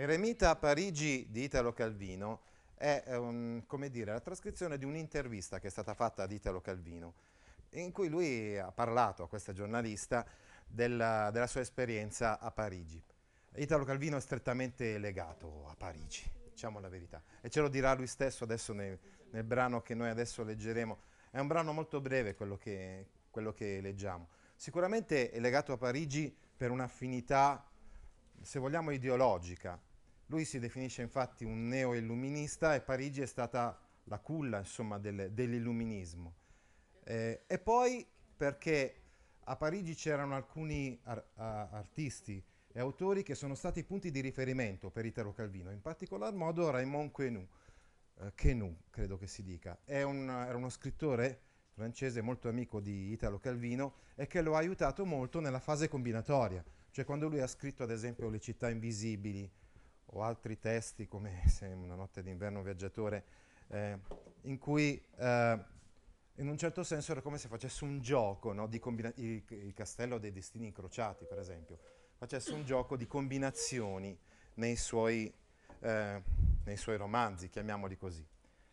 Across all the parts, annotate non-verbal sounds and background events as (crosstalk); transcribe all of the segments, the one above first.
Eremita a Parigi di Italo Calvino è come dire, la trascrizione di un'intervista che è stata fatta ad Italo Calvino, in cui lui ha parlato a questa giornalista della, della sua esperienza a Parigi. Italo Calvino è strettamente legato a Parigi, diciamo la verità, e ce lo dirà lui stesso adesso nel, nel brano che noi adesso leggeremo. È un brano molto breve quello che, quello che leggiamo. Sicuramente è legato a Parigi per un'affinità se vogliamo, ideologica. Lui si definisce infatti un neo-illuminista e Parigi è stata la culla, insomma, del- dell'illuminismo. Eh, e poi perché a Parigi c'erano alcuni ar- artisti e autori che sono stati punti di riferimento per Italo Calvino, in particolar modo Raymond Quenou, eh, Quenou credo che si dica. È un- era uno scrittore francese molto amico di Italo Calvino e che lo ha aiutato molto nella fase combinatoria, cioè quando lui ha scritto ad esempio Le città invisibili o altri testi come (laughs) Se una notte d'inverno viaggiatore, eh, in cui eh, in un certo senso era come se facesse un gioco no, combina- il, il castello dei destini incrociati per esempio, facesse un gioco di combinazioni nei suoi, eh, nei suoi romanzi, chiamiamoli così.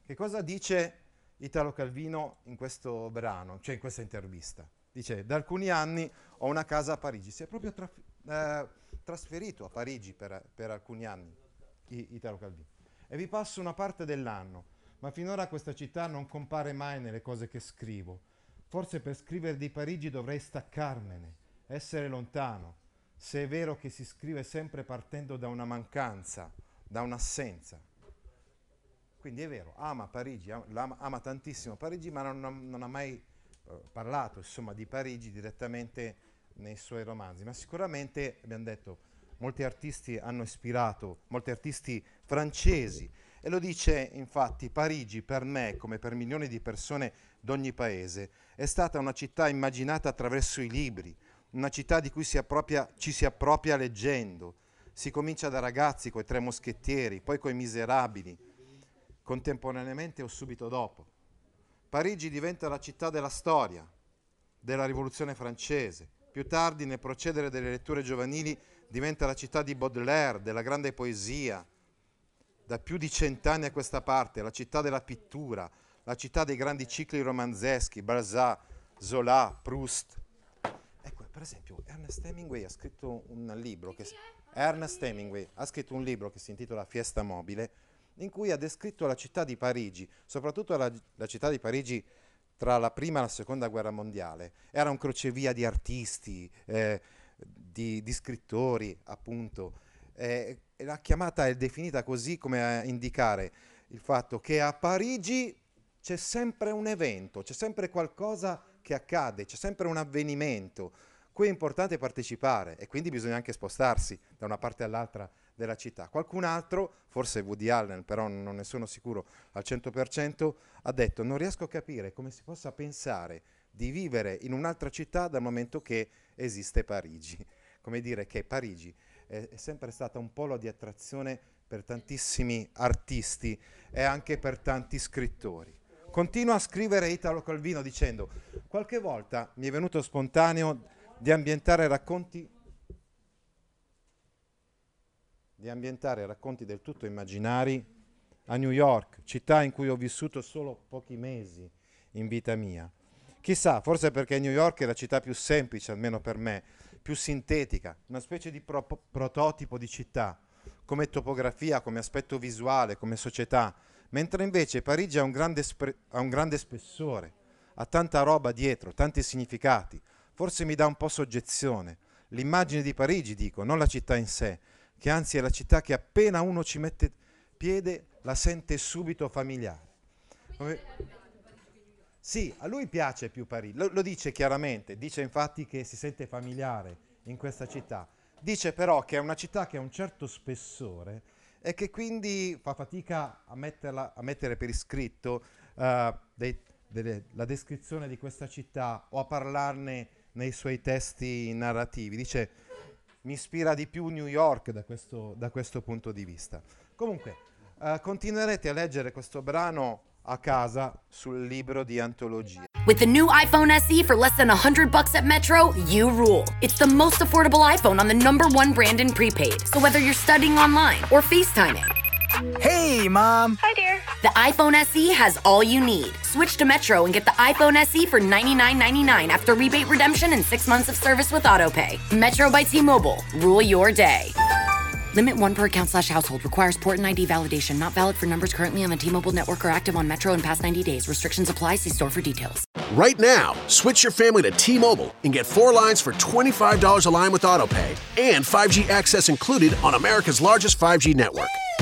Che cosa dice Italo Calvino in questo brano, cioè in questa intervista? Dice, da alcuni anni ho una casa a Parigi, si è proprio traf- eh, trasferito a Parigi per, per alcuni anni, Italo Calvino. E vi passo una parte dell'anno, ma finora questa città non compare mai nelle cose che scrivo. Forse per scrivere di Parigi dovrei staccarmene, essere lontano, se è vero che si scrive sempre partendo da una mancanza, da un'assenza. Quindi è vero, ama Parigi, ama, ama tantissimo Parigi, ma non, non ha mai eh, parlato insomma, di Parigi direttamente nei suoi romanzi. Ma sicuramente, abbiamo detto, molti artisti hanno ispirato, molti artisti francesi. E lo dice infatti, Parigi per me, come per milioni di persone d'ogni paese, è stata una città immaginata attraverso i libri, una città di cui si appropria- ci si appropria leggendo. Si comincia da ragazzi coi tre moschettieri, poi coi miserabili, contemporaneamente o subito dopo. Parigi diventa la città della storia, della rivoluzione francese. Più tardi, nel procedere delle letture giovanili, diventa la città di Baudelaire, della grande poesia. Da più di cent'anni a questa parte, la città della pittura, la città dei grandi cicli romanzeschi, Balzac, Zola, Proust. Ecco, per esempio, Ernest Hemingway ha scritto un libro che Ernest Hemingway ha scritto un libro che si intitola Fiesta mobile, in cui ha descritto la città di Parigi, soprattutto la, la città di Parigi tra la prima e la seconda guerra mondiale. Era un crocevia di artisti, eh, di, di scrittori, appunto. Eh, la chiamata è definita così come a indicare il fatto che a Parigi c'è sempre un evento, c'è sempre qualcosa che accade, c'è sempre un avvenimento cui è importante partecipare e quindi bisogna anche spostarsi da una parte all'altra della città. Qualcun altro, forse Woody Allen, però non ne sono sicuro al 100%, ha detto non riesco a capire come si possa pensare di vivere in un'altra città dal momento che esiste Parigi. Come dire che Parigi è, è sempre stata un polo di attrazione per tantissimi artisti e anche per tanti scrittori. Continua a scrivere Italo Calvino dicendo qualche volta mi è venuto spontaneo di ambientare racconti di ambientare racconti del tutto immaginari a New York, città in cui ho vissuto solo pochi mesi in vita mia. Chissà, forse perché New York è la città più semplice, almeno per me, più sintetica, una specie di pro- prototipo di città, come topografia, come aspetto visuale, come società, mentre invece Parigi ha un grande, spre- ha un grande spessore, ha tanta roba dietro, tanti significati, forse mi dà un po' soggezione. L'immagine di Parigi, dico, non la città in sé, che anzi è la città che appena uno ci mette piede la sente subito familiare. Sì, a lui piace più Parigi, lo, lo dice chiaramente, dice infatti che si sente familiare in questa città. Dice però che è una città che ha un certo spessore e che quindi fa fatica a, metterla, a mettere per iscritto uh, dei, delle, la descrizione di questa città o a parlarne nei suoi testi narrativi. Dice mi ispira di più New York da questo, da questo punto di vista. Comunque, uh, continuerete a leggere questo brano a casa sul libro di antologia. With the new iPhone SE for less than 100 bucks at Metro, you rule. It's the most affordable iPhone on the number one brand in prepaid. So whether you're studying online or FaceTiming. Hey, Mom. Hi, dear. The iPhone SE has all you need. Switch to Metro and get the iPhone SE for $99.99 after rebate redemption and six months of service with AutoPay. Metro by T-Mobile. Rule your day. Limit one per account slash household. Requires port and ID validation. Not valid for numbers currently on the T-Mobile network or active on Metro in past 90 days. Restrictions apply. See store for details. Right now, switch your family to T-Mobile and get four lines for $25 a line with AutoPay and 5G access included on America's largest 5G network.